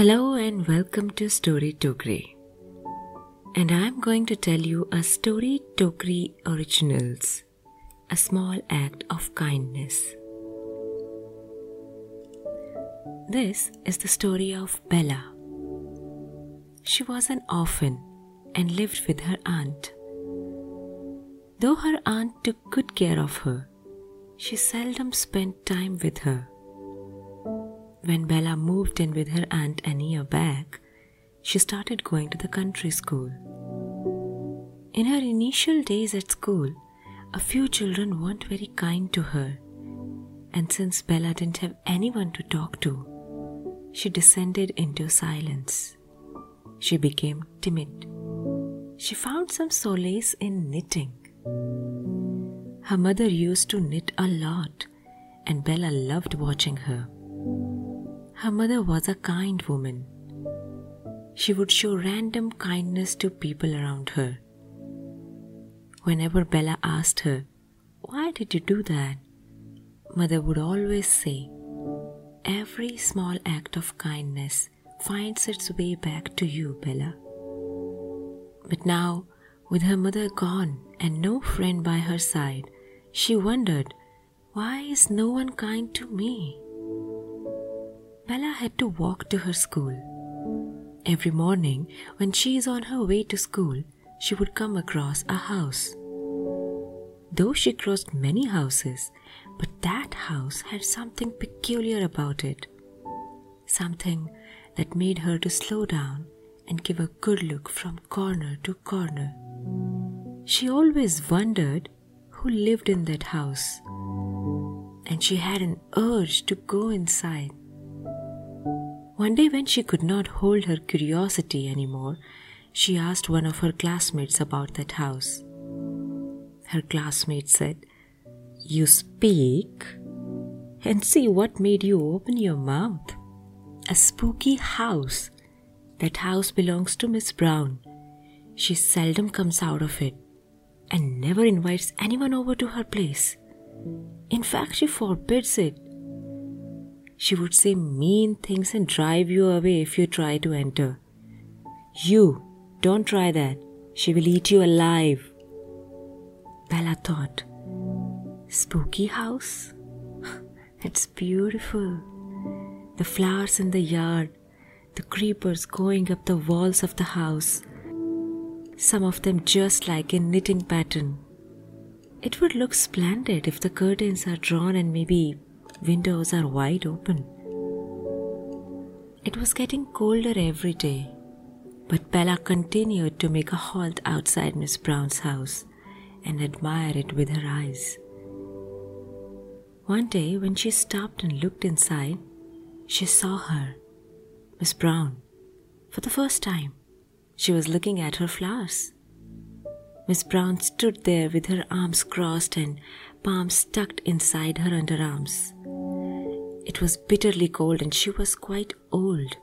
Hello and welcome to Story Tokri. And I'm going to tell you a Story Tokri Originals, a small act of kindness. This is the story of Bella. She was an orphan and lived with her aunt. Though her aunt took good care of her, she seldom spent time with her. When Bella moved in with her aunt a year back, she started going to the country school. In her initial days at school, a few children weren't very kind to her, and since Bella didn't have anyone to talk to, she descended into silence. She became timid. She found some solace in knitting. Her mother used to knit a lot, and Bella loved watching her. Her mother was a kind woman. She would show random kindness to people around her. Whenever Bella asked her, Why did you do that? Mother would always say, Every small act of kindness finds its way back to you, Bella. But now, with her mother gone and no friend by her side, she wondered, Why is no one kind to me? Bella had to walk to her school. Every morning, when she is on her way to school, she would come across a house. Though she crossed many houses, but that house had something peculiar about it. Something that made her to slow down and give a good look from corner to corner. She always wondered who lived in that house, and she had an urge to go inside. One day, when she could not hold her curiosity anymore, she asked one of her classmates about that house. Her classmate said, You speak? And see what made you open your mouth. A spooky house. That house belongs to Miss Brown. She seldom comes out of it and never invites anyone over to her place. In fact, she forbids it she would say mean things and drive you away if you try to enter. You, don't try that. She will eat you alive. Bella thought, Spooky house? it's beautiful. The flowers in the yard, the creepers going up the walls of the house, some of them just like a knitting pattern. It would look splendid if the curtains are drawn and maybe Windows are wide open. It was getting colder every day, but Bella continued to make a halt outside Miss Brown's house and admire it with her eyes. One day, when she stopped and looked inside, she saw her, Miss Brown, for the first time. She was looking at her flowers. Miss Brown stood there with her arms crossed and palms tucked inside her underarms. It was bitterly cold and she was quite old.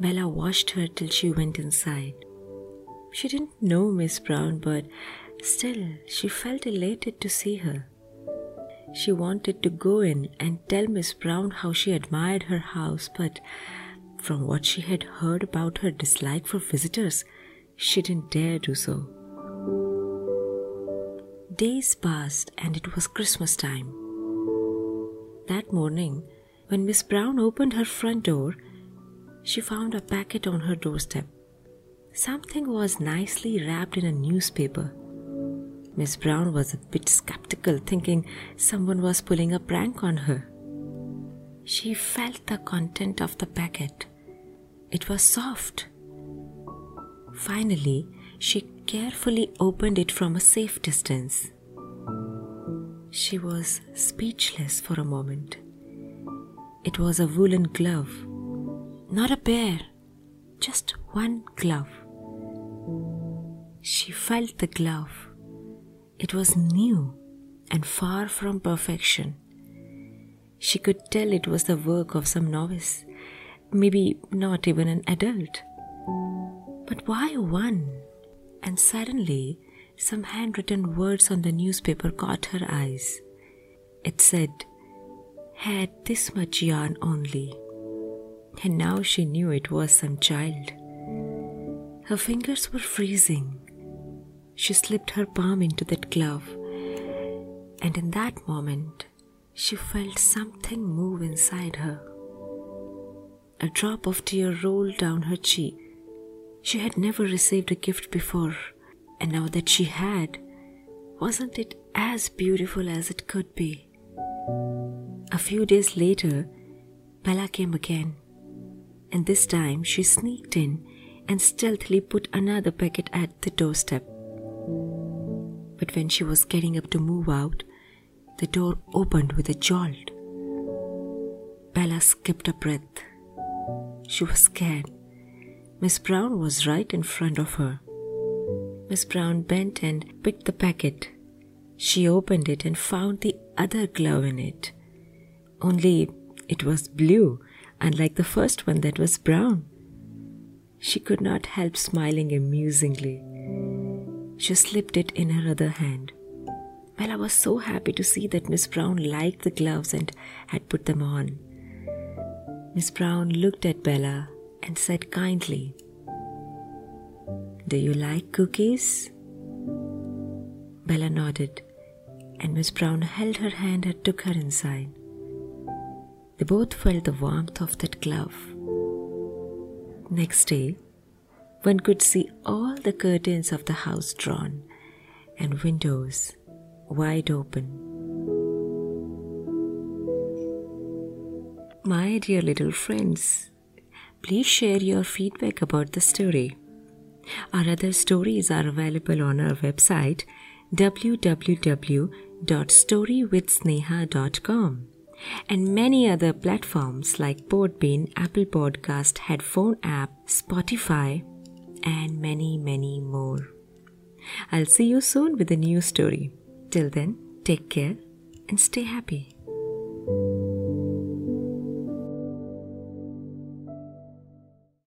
Bella watched her till she went inside. She didn't know Miss Brown, but still she felt elated to see her. She wanted to go in and tell Miss Brown how she admired her house, but from what she had heard about her dislike for visitors, she didn't dare do so. Days passed and it was Christmas time. That morning, when Miss Brown opened her front door, she found a packet on her doorstep. Something was nicely wrapped in a newspaper. Miss Brown was a bit skeptical, thinking someone was pulling a prank on her. She felt the content of the packet. It was soft. Finally, she carefully opened it from a safe distance. She was speechless for a moment. It was a woolen glove, not a pair, just one glove. She felt the glove. It was new and far from perfection. She could tell it was the work of some novice, maybe not even an adult. But why one? And suddenly, some handwritten words on the newspaper caught her eyes. It said, Had this much yarn only. and now she knew it was some child. Her fingers were freezing. She slipped her palm into that glove, and in that moment, she felt something move inside her. A drop of tear rolled down her cheek. She had never received a gift before, and now that she had, wasn't it as beautiful as it could be? A few days later, Bella came again, and this time she sneaked in and stealthily put another packet at the doorstep. But when she was getting up to move out, the door opened with a jolt. Bella skipped a breath. She was scared. Miss Brown was right in front of her. Miss Brown bent and picked the packet. She opened it and found the other glove in it. Only it was blue, unlike the first one that was brown. She could not help smiling amusingly. She slipped it in her other hand. Bella was so happy to see that Miss Brown liked the gloves and had put them on. Miss Brown looked at Bella and said kindly, Do you like cookies? Bella nodded, and Miss Brown held her hand and took her inside. They both felt the warmth of that glove. Next day, one could see all the curtains of the house drawn and windows wide open. My dear little friends, please share your feedback about the story. Our other stories are available on our website www.storywithsneha.com and many other platforms like Podbean, Apple Podcast, Headphone app, Spotify, and many, many more. I'll see you soon with a new story. Till then, take care and stay happy.